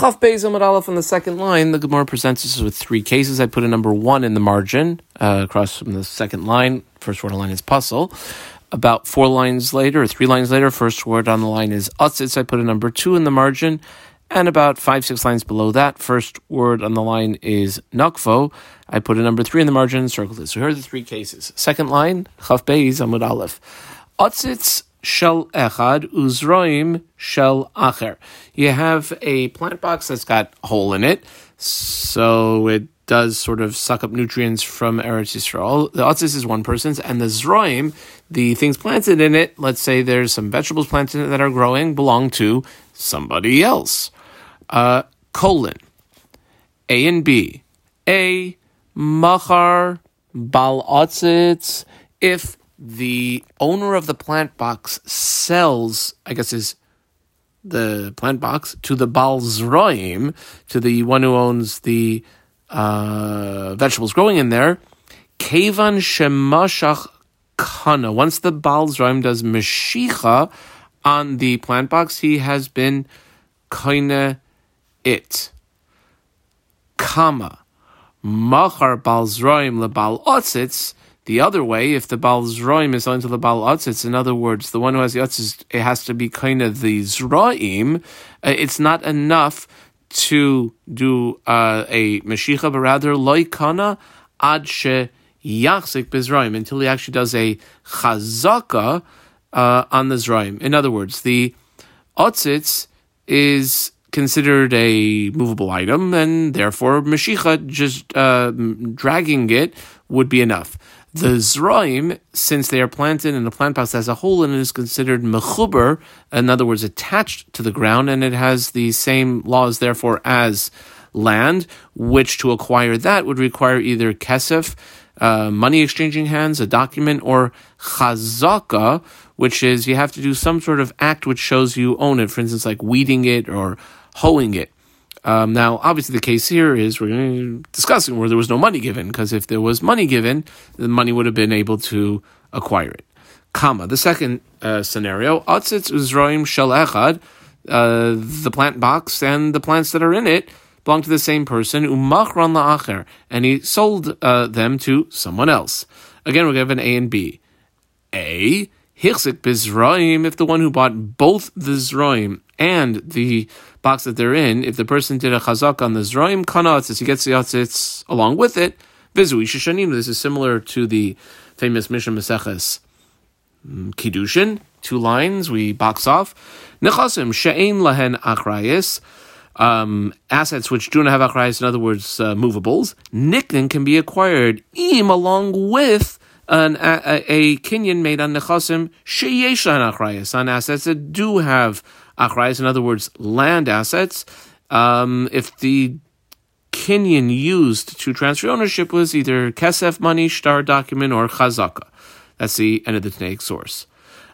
Chaf Beis Amud Aleph on the second line, the Gemara presents us with three cases. I put a number one in the margin uh, across from the second line. First word on the line is puzzle. About four lines later, or three lines later, first word on the line is utzitz. I put a number two in the margin. And about five, six lines below that, first word on the line is nakvo. I put a number three in the margin and circled it. So here are the three cases. Second line, Chaf Beis Amud Aleph. Utzitz shel echad uzroim shel acher. You have a plant box that's got a hole in it, so it does sort of suck up nutrients from Eretz Yisrael. The otzis is one person's, and the zroim, the things planted in it, let's say there's some vegetables planted that are growing, belong to somebody else. Uh, colon. A and B. A, machar, bal otzitz, if the owner of the plant box sells, I guess is the plant box to the balzroim, to the one who owns the uh, vegetables growing in there. Kevan shemashach kana. Once the balzroim does meshicha on the plant box, he has been kaina it. Kama. Machar balzroim lebal otzitz the other way, if the Baal Zroim is onto the Baal Atzitz, in other words, the one who has the Atzitz, it has to be kind of the Zroim, uh, it's not enough to do uh, a Meshicha, but rather Loikana Ad She Yachzik Bizraim, until he actually does a Chazaka uh, on the Zroim. In other words, the Atzitz is considered a movable item, and therefore Meshicha, just uh, dragging it, would be enough. The Zraim, since they are planted in a plant box as a whole, and it is considered mechuber, in other words, attached to the ground, and it has the same laws, therefore, as land, which to acquire that would require either kesef, uh, money exchanging hands, a document, or chazaka, which is you have to do some sort of act which shows you own it, for instance, like weeding it or hoeing it. Um, now, obviously, the case here is we're discussing where there was no money given, because if there was money given, the money would have been able to acquire it. Comma. The second uh, scenario, Atzitz Uzroim Shel Echad, uh, the plant box and the plants that are in it belong to the same person, Umachran La'acher, and he sold uh, them to someone else. Again, we're given an A and B. A, Hichzik Bizroim, if the one who bought both the Zroim and the box that they're in, if the person did a chazak on the Zroim kanatzis, he gets the yatzitz along with it. Vizui Shishanim, this is similar to the famous Mishnah Maseches mm, Kiddushin, two lines, we box off. Nechasim she'ein lahen achrayis, um, assets which do not have achrayis, in other words, uh, movables. Can be acquired im along with an, a, a, made on nechasim sheyeshan achrayis, on assets that do have achrayas, in other words, land assets, um, if the kinyan used to transfer ownership was either kesef money, star document, or chazaka. That's the end of the Tanaic source.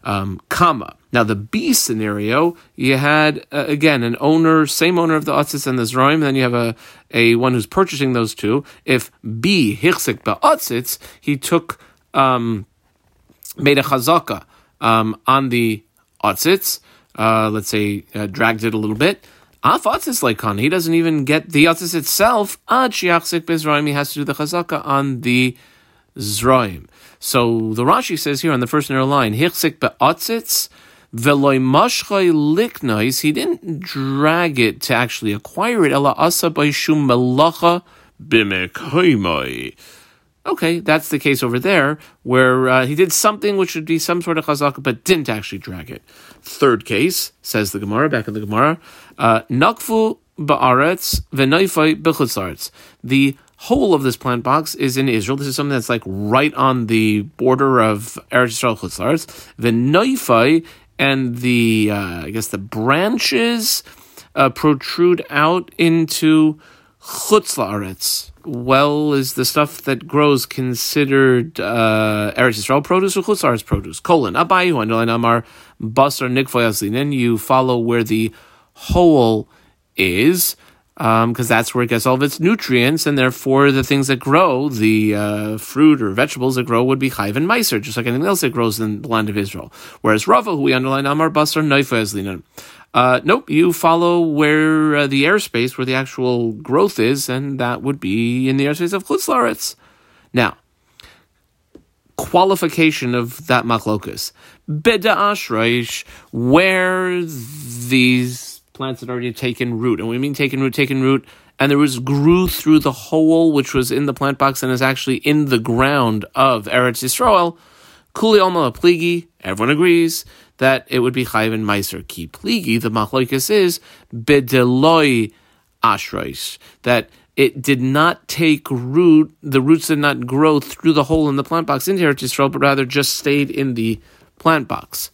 Um, comma. Now the B scenario, you had uh, again an owner, same owner of the Atzis and the Zroim, then you have a, a one who's purchasing those two. If B hichsik ba'atzitz, he took um, made a chazaka um, on the Atzitz, uh, let's say, uh, dragged it a little bit. Afatzis like Khan, he doesn't even get the Yatzis itself. Ad Shiachzik Bizraim, he has to do the Chazaka on the Zraim. So the Rashi says here on the first narrow line, Hichzik be'atzitz, veloy mashchay liknois, he didn't drag it to actually acquire it, ela asa by melacha b'mekhaimai. Okay, that's the case over there, where uh, he did something which would be some sort of chazaka, but didn't actually drag it. Third case, says the Gemara, back in the Gemara, uh, nakfu ba'aretz v'naifai b'chutzarets. The whole of this plant box is in Israel. This is something that's like right on the border of Eretz Yisrael chutzarets. V'naifai and the, uh, I guess the branches uh, protrude out into chutzlaretz well is the stuff that grows considered uh, Eretz Yisrael produce or Chutzar's produce? Colon. Abayu underline amar basar nikfoyaslinen. You follow where the hole is, because um, that's where it gets all of its nutrients, and therefore the things that grow, the uh, fruit or vegetables that grow, would be chayv and meiser, just like anything else that grows in the land of Israel. Whereas Rava, who we underline amar basar nikfoyaslinen. Uh, nope, you follow where uh, the airspace, where the actual growth is, and that would be in the airspace of Chutzlaretz. Now, qualification of that machlokus. Beda ashreish, where these plants had already taken root. And we mean taken root, taken root, and the roots grew through the hole which was in the plant box and is actually in the ground of Eretz Yisrael. Kuli alma pligi, everyone agrees that it would be chayv and meiser. Ki pligi, the machlokus is bedeloi ashreish, that it did not take root, the roots did not grow through the hole in the plant box into Eretz Yisrael, but rather just stayed in the plant box.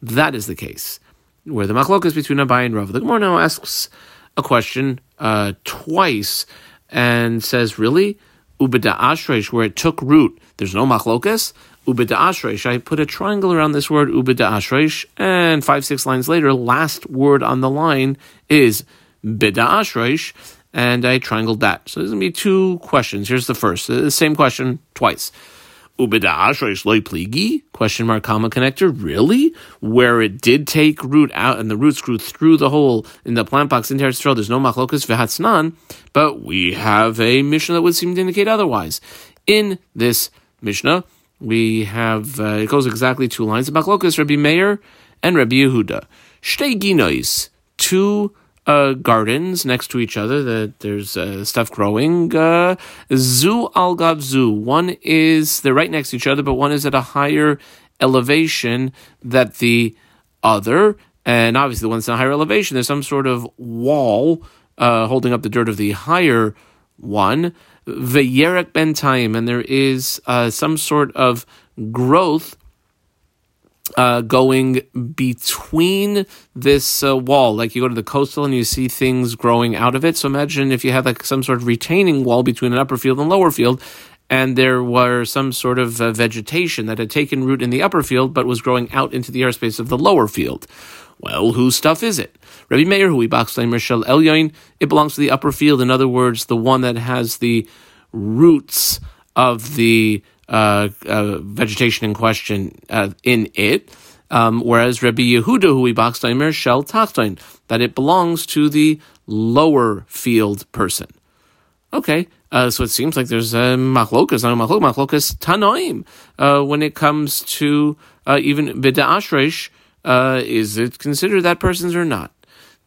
That is the case. Where the machlokas between Abai and Rav. The Gemara now asks a question uh, twice and says, really? Ubeda ashresh, where it took root, there's no machlokas? Ubeda ashresh, I put a triangle around this word, ubeda ashresh, and five, six lines later, last word on the line is beda ashresh, and I triangled that. So there's going to be two questions. Here's the first, the same question twice. Ubeda'ash loy pligi? Question mark comma connector. Really? Where it did take root out and the roots grew through the hole in the plant box in Teretz there's no machlokas v'hatznan, but we have a Mishnah that would seem to indicate otherwise. In this Mishnah, we have, uh, it goes exactly two lines. Machlokas Rabbi Meir and Rabbi Yehuda. Shtei ginois. Two uh, gardens next to each other. That there's uh, stuff growing. Uh, zoo al gav zoo. One is they're right next to each other, but one is at a higher elevation that the other. And obviously, the one's at a higher elevation. There's some sort of wall uh, holding up the dirt of the higher one. Veyerek ben time, and there is uh, some sort of growth uh, going between this uh, wall. Like you go to the coastal and you see things growing out of it. So imagine if you had like some sort of retaining wall between an upper field and lower field, and there were some sort of uh, vegetation that had taken root in the upper field but was growing out into the airspace of the lower field. Well, whose stuff is it? Rabbi Meir, who we Shel Elyoin, it belongs to the upper field. In other words, the one that has the roots of the uh, uh, vegetation in question uh, in it. Um, whereas Rabbi Yehuda, who we boxed shel tachtain, that it belongs to the lower field person. Okay, uh, so it seems like there's a machlokas, not a machlok, machlokas tanoim, uh, when it comes to uh, even bida ashresh, uh, is it considered that person's or not?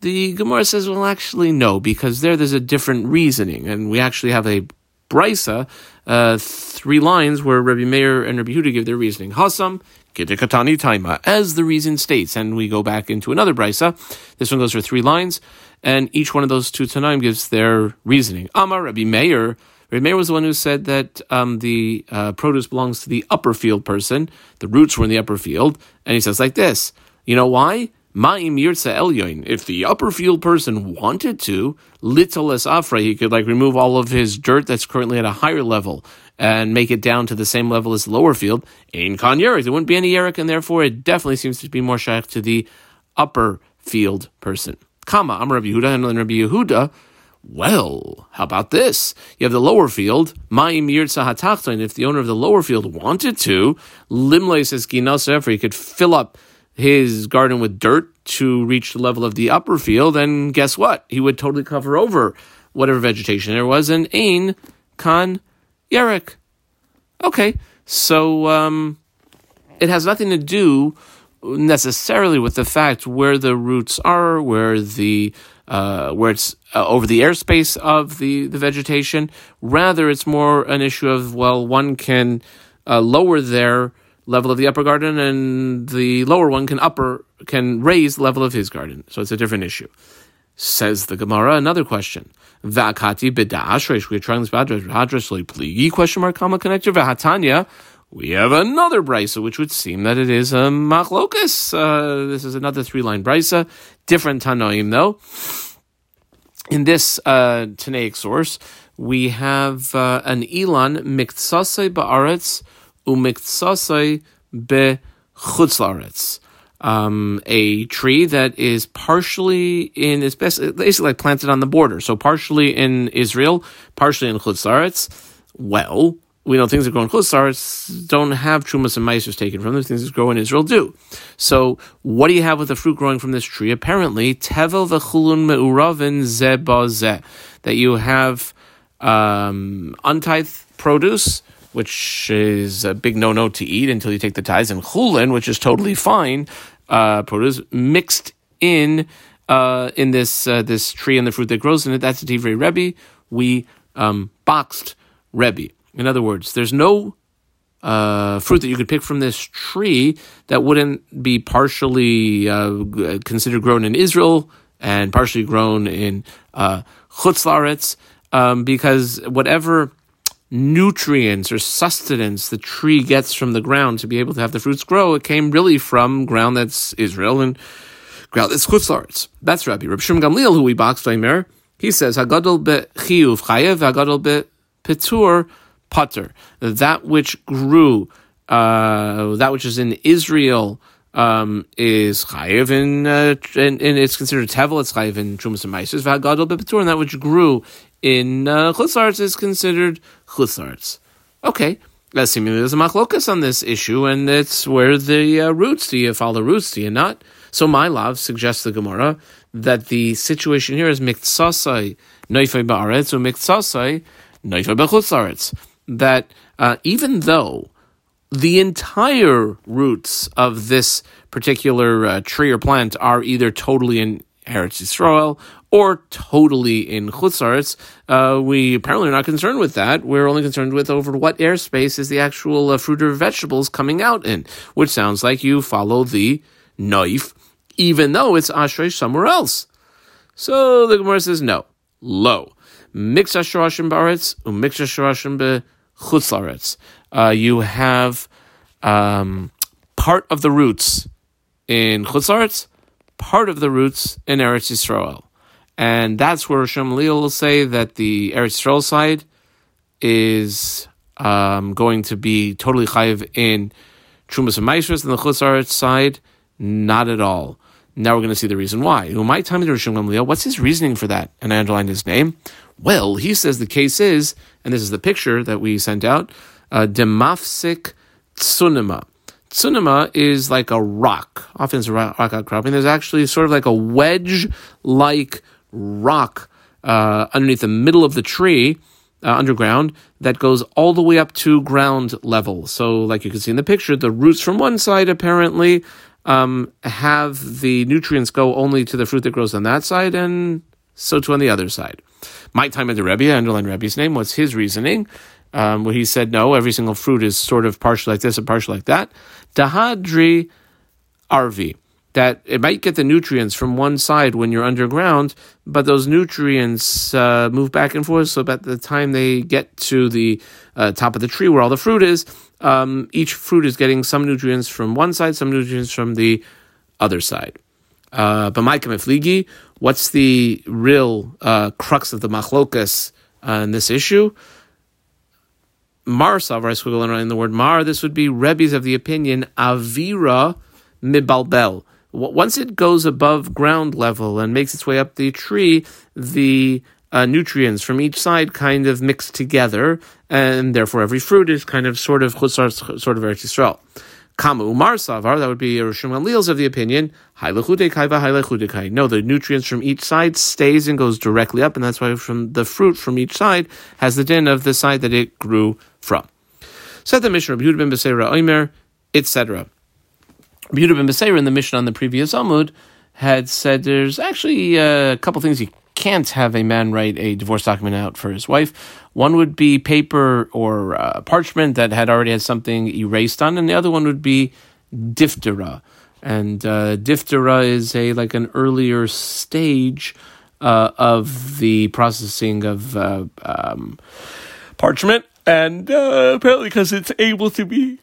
The Gemara says, well, actually, no, because there there's a different reasoning, and we actually have a brisa, uh, three lines where Rabbi Meir and Rabbi Huda give their reasoning. Hasam, Kitikatani Taima, as the reason states. And we go back into another brisa. This one goes for three lines, and each one of those two Tanaim gives their reasoning. Amar Rabbi Meir. Rabbi Meir was the one who said that um, the uh, produce belongs to the upper field person. The roots were in the upper field. And he says like this. You know why? Ma'im. If the upper field person wanted to, litoles afra, he could like remove all of his dirt that's currently at a higher level and make it down to the same level as lower field. In kan yerik, there wouldn't be any yerik, and therefore it definitely seems to be more shaykh to the upper field person. Kama, Amar Rabbi Yehuda and Rabbi Yehuda. Well, how about this? You have the lower field, Ma'im Yirtza if the owner of the lower field wanted to, Limle says Ginasa, he could fill up his garden with dirt to reach the level of the upper field, and guess what? He would totally cover over whatever vegetation there was, and Ain Khan Yerek. Okay, so um, it has nothing to do necessarily with the fact where the roots are, where the uh, where it's uh, over the airspace of the, the vegetation. Rather, it's more an issue of well, one can uh, lower their level of the upper garden, and the lower one can upper can raise the level of his garden. So it's a different issue. Says the Gemara. Another question. Vakati b'da'ashresh. We're trying this b'adresh pligi question mark comma connector v'hatanya. We have another brisa, which would seem that it is a machlokas. Uh, this is another three line brisa, different tanoim though. In this uh, Tanaic source, we have uh, an Elon miktsase ba'aretz umiktsasai bechutzlaretz. Um, a tree that is partially in, it's basically like planted on the border. So partially in Israel, partially in Chutzlaretz. Well, we know things that grow in Chutzlaretz don't have trumas and meisers taken from them. Things that grow in Israel do. So, what do you have with the fruit growing from this tree? Apparently, tevel v'chulun me'uravin ze that you have um, untithed produce, which is a big no-no to eat until you take the tithes, and chulin, which is totally fine, uh, produce mixed in uh, in this uh, this tree and the fruit that grows in it. That's a divrei Rebbe. We um, boxed Rebbe. In other words, there's no uh, fruit that you could pick from this tree that wouldn't be partially uh, considered grown in Israel and partially grown in uh, Chutzlaretz, um, because whatever nutrients or sustenance the tree gets from the ground to be able to have the fruits grow, it came really from ground that's Israel and ground that's Chutzlaretz. That's Rabbi. Rabbi Shimon Gamliel, who we boxed Aimer, he says, Hagadol be chiyuv chayev, Hagadol be petur putter. That which grew, uh, that which is in Israel, um, is chayiv in, uh, and, and, it's considered tevel. It's chayiv in trumas and meises. V'hagadol bepetur, and that which grew in uh, chutzarts is considered chutzarts. Okay, that seemingly there's a machlokas on this issue, and it's where the uh, roots. Do you follow the roots? Do you not? So my love suggests the Gemara that the situation here is miktsasai noifei ba'aretz or miktsasai noifei b'chutzarets that uh, even though the entire roots of this particular uh, tree or plant are either totally in Eretz Yisrael or totally in Chutzaretz, uh, we apparently are not concerned with that. We're only concerned with over what airspace is the actual uh, fruit or vegetables coming out in, which sounds like you follow the knife, even though it's Ashrei somewhere else. So the Gemara says no, low. Mix Ashrashim Baretz, umix Ashrashim be chutzlaretz. Uh, you have um, part of the roots in chutzlaretz, part of the roots in Eretz Yisrael. And that's where Shem Leal will say that the Eretz Yisrael side is um, going to be totally chayiv in Trumas and Maishras, and the Chutzlaretz side, not at all. Now we're going to see the reason why. Who might tell me Rosh Hashanah Leil? What's his reasoning for that? And I underlined his name. Well, he says the case is, and this is the picture that we sent out, uh, demafsik tsunima. Tsunima is like a rock. Often it's a rock outcropping. There's actually sort of like a wedge-like rock uh, underneath the middle of the tree, uh, underground, that goes all the way up to ground level. So, like you can see in the picture, the roots from one side apparently um, have the nutrients go only to the fruit that grows on that side, and so too on the other side. My time at the Rebbe, I underlined Rebbe's name, what's his reasoning? Um, where he said, no, every single fruit is sort of partial like this and partial like that. Dahadri Arvi, that it might get the nutrients from one side when you're underground, but those nutrients uh, move back and forth. So by the time they get to the uh, top of the tree where all the fruit is, um, each fruit is getting some nutrients from one side, some nutrients from the other side. Uh, but Micah Mefligi, what's the real uh, crux of the machlokas in this issue? Mar Savra squiggle in the word Mar, this would be Rebbe's of the opinion Avira Mibalbel. Once it goes above ground level and makes its way up the tree, the uh, nutrients from each side kind of mix together, and therefore every fruit is kind of sort of sort of Eretz Yisrael. Kamu Umar Savar, that would be Rishon Gamliel's of the opinion, No, the nutrients from each side stays and goes directly up, and that's why from the fruit from each side has the din of the side that it grew from. Said the Mishnah, Yehuda ben Omer, etc. Yehuda ben Beseira in the Mishnah on the previous Amud had said there's actually a couple things you can't have a man write a divorce document out for his wife. One would be paper or uh, parchment that had already had something erased on, and the other one would be diphthera. And uh, is a like an earlier stage uh, of the processing of uh, um, parchment, and uh, apparently because it's able to be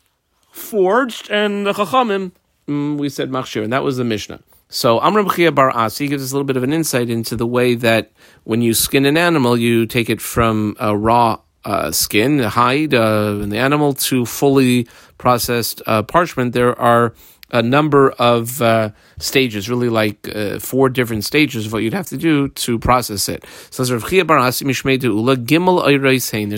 forged, and the chachamim, we said machshir, and that was the Mishnah. So Amram Chia Bar Asi gives us a little bit of an insight into the way that when you skin an animal, you take it from a raw uh, skin, hide uh, the animal, to fully processed uh, parchment. There are a number of uh, stages, really like uh, four different stages of what you'd have to do to process it. So there's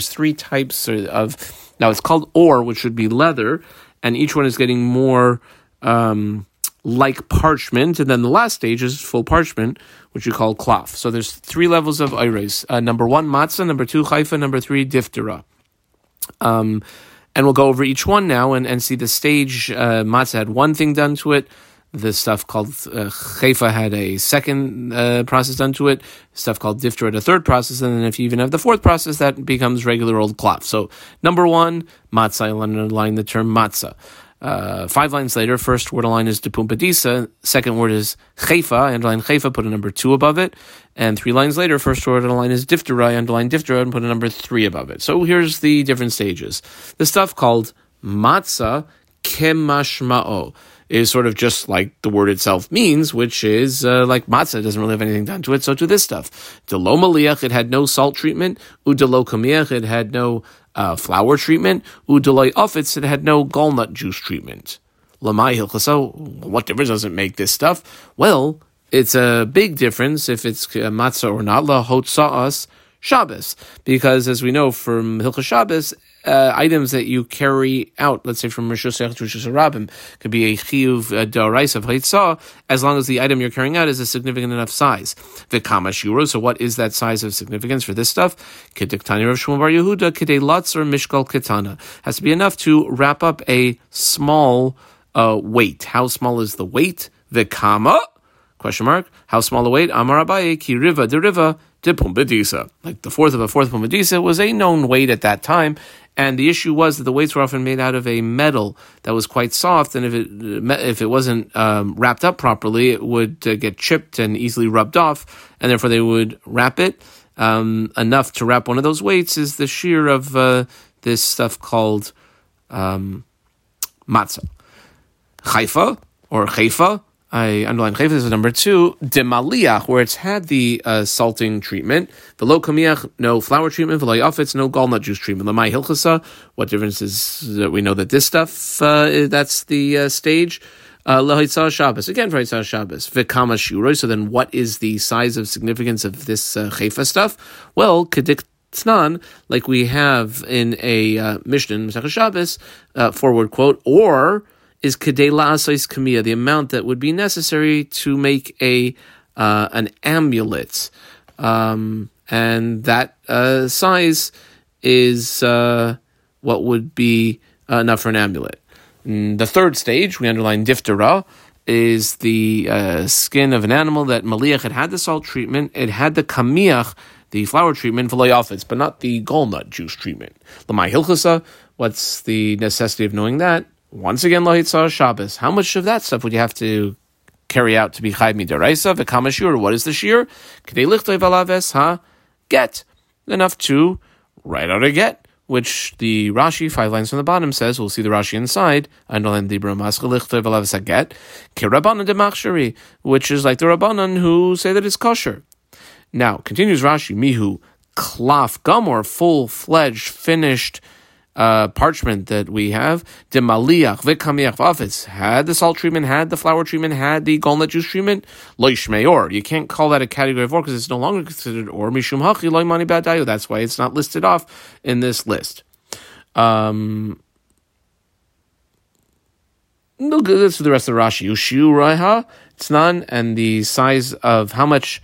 three types of, now it's called ore, which should be leather, and each one is getting more um, like parchment, and then the last stage is full parchment, which you call cloth. So there's three levels of iris. Uh, number one, matzah. Number two, haifa. Number three, diphthera. Um, and we'll go over each one now and, and see the stage. Uh, matzah had one thing done to it. The stuff called uh, Haifa had a second uh, process done to it. Stuff called Diphthera had a third process. And then if you even have the fourth process, that becomes regular old cloth. So, number one, matzah, I'll underline the term matzah. Uh, five lines later, first word line is depumpadisa, second word is chayfa, underline chayfa, put a number two above it, and three lines later, first word line is diphthera, underline diphthera, and put a number three above it. So here's the different stages. The stuff called matzah kemashma'o is sort of just like the word itself means, which is uh, like matzah doesn't really have anything done to it. So to this stuff, delo it had no salt treatment. Udelo it had no uh, flour treatment. Udeloi ofitz, it had no gallnut juice treatment. Lamai hilchaso, what difference does it make this stuff? Well, it's a big difference if it's uh, matzah or not. La hotza'as Shabbos, because as we know from Hilchah Shabbos, uh, items that you carry out, let's say from Rishus to Rishus Rabim, could be a chiyuv uh, da'arais of Haitzah, as long as the item you're carrying out is a significant enough size. Vikama shuro, so what is that size of significance for this stuff? Kediktani Rav Shmuel Bar Yehuda, kidei latz or mishkal kitana. Has to be enough to wrap up a small uh, weight. How small is the weight? Vikama? Question mark. How small a weight? Amar Abaye, ki riva de Like the fourth of a fourth pumbedisa was a known weight at that time, and the issue was that the weights were often made out of a metal that was quite soft, and if it if it wasn't um, wrapped up properly, it would uh, get chipped and easily rubbed off, and therefore they would wrap it. Um, enough to wrap one of those weights is the shear of uh, this stuff called um, matzah. Haifa or chayfa I underline chayv. Is number two. Demaliach, where it's had the uh, salting treatment. Velo kamiach, no flour treatment. Velo yafetz, no gallnut juice treatment. Lamai hilchasa. What difference is that we know that this stuff uh, that's the uh, stage. Uh, Lehitzah Shabbos again for Hitzah Shabbos. Vikama shuroi. So then, what is the size of significance of this uh, stuff? Well, kedik tznan, like we have in a uh, Mishnah, Masechah Shabbos, uh, forward quote, or is kedei the amount that would be necessary to make a uh, an amulet, um, and that uh, size is uh, what would be enough for an amulet. And the third stage, we underline diphthera, is the uh, skin of an animal that Maliach had had the salt treatment. It had the kamiach, the flour treatment, for but not the gallnut juice treatment. Lamai hilchasa, what's the necessity of knowing that? Once again, Lohitzah Shabbos. How much of that stuff would you have to carry out to be Chayv Midaraisa? V'kamashur. What is the shear? K'dei lichtoi valaves ha get. Enough to write out a get, which the Rashi, five lines from the bottom, says, we'll see the Rashi inside, which is like the Rabbanan who say that it's kosher. Now, continues Rashi, Mihu, klaf gomor, full-fledged, finished, uh, parchment that we have, the maliach v'kamiach had the salt treatment, had the flour treatment, had the gallnut juice treatment, loishmei or. You can't call that a category of or because it's no longer considered or mishum hachi loimani badayu. That's why it's not listed off in this list. Um, no good for the rest of the Rashi. Ushiu raiha, tznan, and the size of how much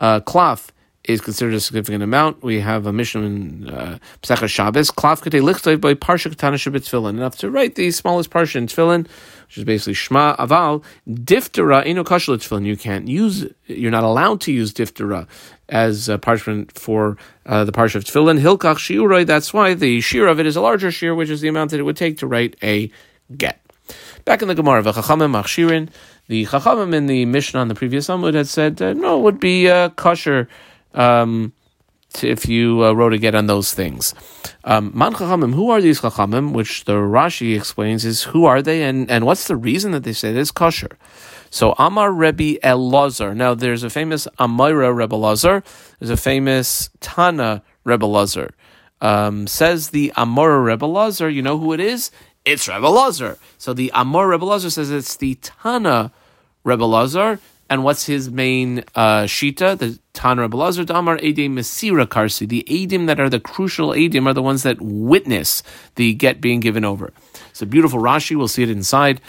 uh, cloth is considered a significant amount. We have a Mishnah in uh, Pesach Shabbos, Klav Kate Lichtov by Parsha Shabbat Tefillin, enough to write the smallest parsha in Tefillin, which is basically Shema Aval, Diftera Eno Kashla Tefillin. You can't use, you're not allowed to use Diftera as a parchment for uh, the parsha of Tefillin. Hilkach Shiuroi, that's why the shear of it is a larger shear, which is the amount that it would take to write a get. Back in the Gemara, V'chachamim Machshirin, the Chachamim in the Mishnah on the previous Amud had said, uh, no, it would be uh, kosher um, if you uh, wrote a get on those things. Um, Man who are these Chachamim? Which the Rashi explains is who are they and, and what's the reason that they say this kosher? So Amar Rebbe Elazar. Now there's a famous Amira Rebbe Elazar. There's a famous Tana Rebbe Elazar. Um, says the Amora Rebbe Elazar. you know who it is? it's Rebbe Elazar. So the Amor Rebbe Elazar says it's the Tana Rebbe Lazar. And what's his main uh, shita? The Tana Rebbe Lazar, Damar Edim Mesira Karsi. The Edim that are the crucial Edim are the ones that witness the get being given over. It's a beautiful Rashi. We'll see it inside.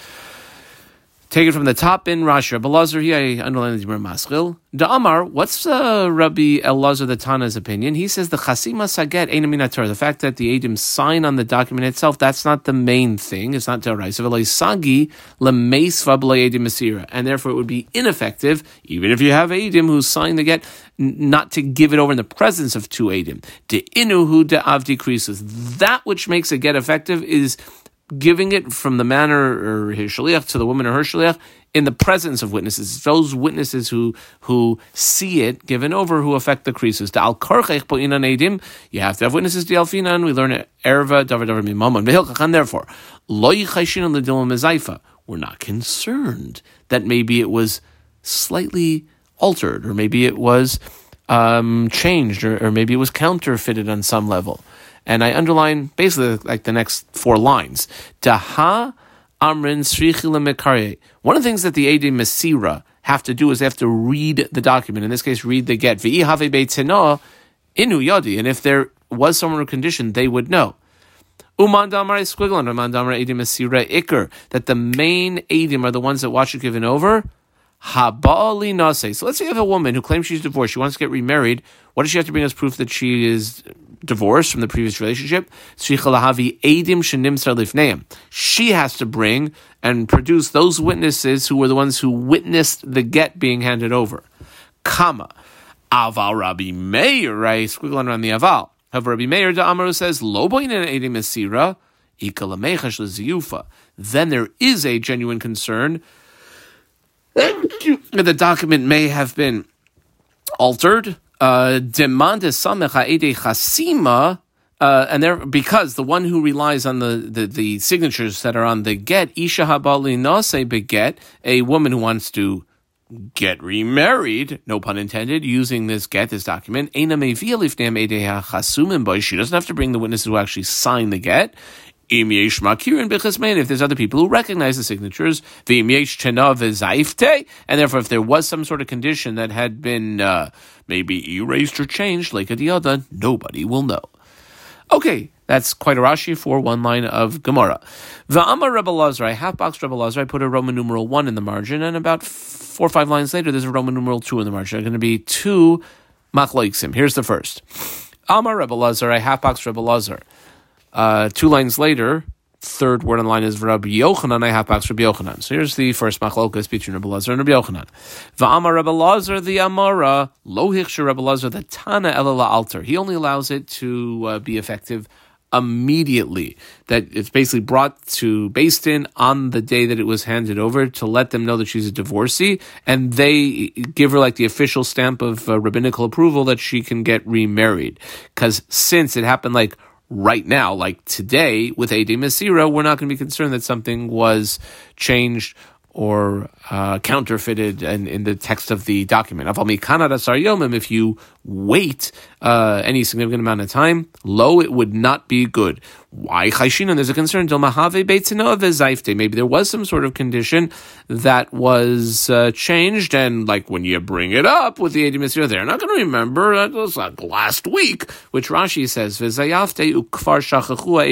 Take it from the top in Rashi. Rabbi Lazar here, I underline the Maschil. Amar, what's uh, Rabbi Elazar the Tana's opinion? He says the Chasima Saget Einaminator, the fact that the Adim sign on the document itself, that's not the main thing. It's not Teraisa. Sagi Masira. And therefore it would be ineffective, even if you have Adim who sign the get, not to give it over in the presence of two Adim. De Inuhu de Av decreases. That which makes a get effective is giving it from the manner or his shaliach to the woman or her shaliach in the presence of witnesses. Those witnesses who who see it given over who affect the creases. You have to have witnesses. Dialfinan. We learn. Erva davar davar mimaman. Therefore, loy chayshin on the lo We're not concerned that maybe it was slightly altered, or maybe it was um, changed, or, or maybe it was counterfeited on some level and I underline basically like the next four lines. Daha amrin srichila One of the things that the Edi Mesira have to do is they have to read the document. In this case, read the get. V'ihave beitzena inu yadi. And if there was someone condition, they would know. Uman damar squiggle and uman damar edim mesira ikr. That the main edim are the ones that watch it given over. Habali nase. So let's say you have a woman who claims she's divorced. She wants to get remarried. What does she have to bring as proof that she is divorced from the previous relationship? She has to bring and produce those witnesses who were the ones who witnessed the get being handed over. Aval Rabbi Meir, right? Squiggle the aval. Rabbi Meir da Amaru says, then there is a genuine concern that the document may have been altered. Uh, demand chasima, uh, and there because the one who relies on the, the, the signatures that are on the get isha habali nase beget a woman who wants to get remarried, no pun intended, using this get this document. She doesn't have to bring the witnesses who actually sign the get. If there's other people who recognize the signatures, and therefore if there was some sort of condition that had been uh, maybe erased or changed, like the other, nobody will know. Okay, that's quite a Rashi for one line of Gemara. Va'amar Rebbe Lazar, I half box Rebbe Lazar, I put a Roman numeral one in the margin, and about four or five lines later, there's a Roman numeral two in the margin. There are going to be two machloiksim. Here's the first. Amar Rebbe Lazar, half box Rebbe Lazar. Uh, two lines later, third word in line is Rabbi Yochanan. I have Rabbi Yochanan. So here's the first machlokas between Rabbi Lazar and Rabbi Yochanan. Va'amar Rabbi Lazar the Amara lo Rabbi Lazar the Tana elala alter. He only allows it to uh, be effective immediately. That it's basically brought to Beis Din on the day that it was handed over to let them know that she's a divorcee, and they give her like the official stamp of uh, rabbinical approval that she can get remarried. Because since it happened like right now, like today with AD Masira, we're not going to be concerned that something was changed or uh, counterfeited in, in the text of the document. If you wait uh, any significant amount of time, lo, it would not be good. Why chayshinan? There's a concern. Maybe there was some sort of condition that was uh, changed, and like when you bring it up with the Edim they're not going to remember that was like last week, which Rashi says ukfar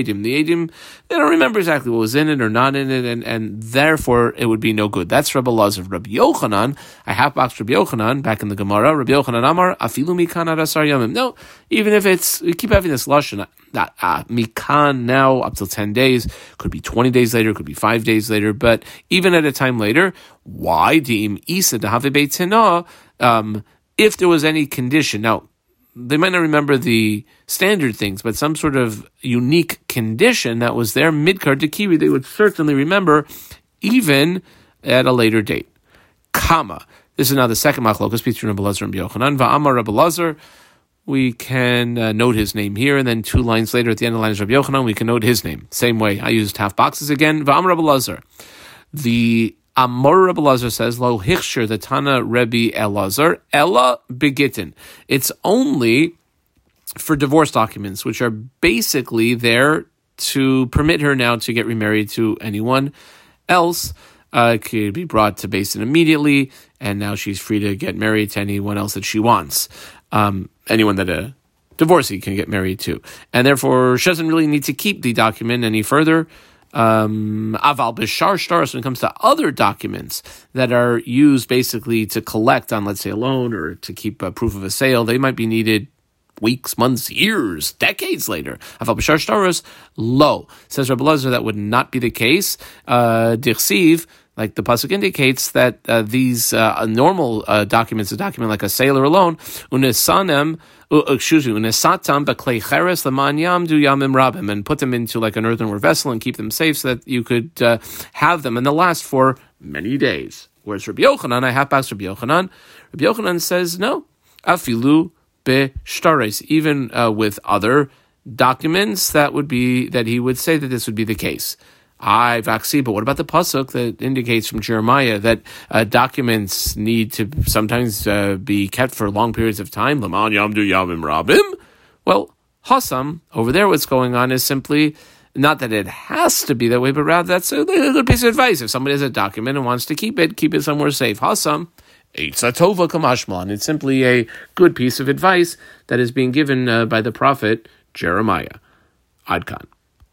edim. The Edim they don't remember exactly what was in it or not in it, and, and therefore it would be no good. That's Rabbi Laz of Rabbi Yochanan. I have boxed Rabbi Yochanan back in the Gemara. Rabbi Yochanan Amar afilu mikan yamim. No, even if it's we keep having this lashon that uh, mikan now up till ten days could be twenty days later, could be five days later, but even at a time later, why deem isa to um if there was any condition now. They might not remember the standard things, but some sort of unique condition that was there, midcard to kiwi, they would certainly remember, even at a later date. Kama. This is now the second machlokas between Rabbi Lazar and Yochanan. Va'amar Rabbi Lazar we can uh, note his name here, and then two lines later at the end of the line is Rabbi Yochanan, we can note his name. Same way, I used half boxes again. V'am Rabbi Lazar. The Amor Rabbi Lazar says, Lo hichsher, the Tana Rebbe Elazar, Ella begitin. It's only for divorce documents, which are basically there to permit her now to get remarried to anyone else. Uh, could be brought to Beis Din immediately, and now she's free to get married to anyone else that she wants. Um, anyone that a divorcee can get married to. And therefore, she doesn't really need to keep the document any further. Um, aval bishar shtaros when it comes to other documents that are used basically to collect on, let's say, a loan or to keep a proof of a sale, they might be needed weeks, months, years, decades later. Aval bishar shtaros low says Rabbi Lezer that would not be the case. Uh, like the pasuk indicates that uh, these uh, normal uh, documents, a document like a sailor alone, a loan, unesanem, excuse me, unesatam beklei cheres lemanyam du yamim rabim, and put them into like an earthenware vessel and keep them safe so that you could uh, have them and they'll last for many days. Whereas Rabbi Yochanan, I have asked Rabbi Yochanan, Rabbi Yochanan says no, afilu be shtares, even uh, with other documents, that would be that he would say that this would be the case. I vaxi, but what about the pasuk that indicates from Jeremiah that uh, documents need to sometimes uh, be kept for long periods of time? Laman yamdu yamim rabim. Well, Hassam over there, what's going on is simply not that it has to be that way, but rather that's a, good piece of advice. If somebody has a document and wants to keep it, keep it somewhere safe. Hassam. Tova Kamashman. It's simply a good piece of advice that is being given uh, by the prophet Jeremiah. Adkan.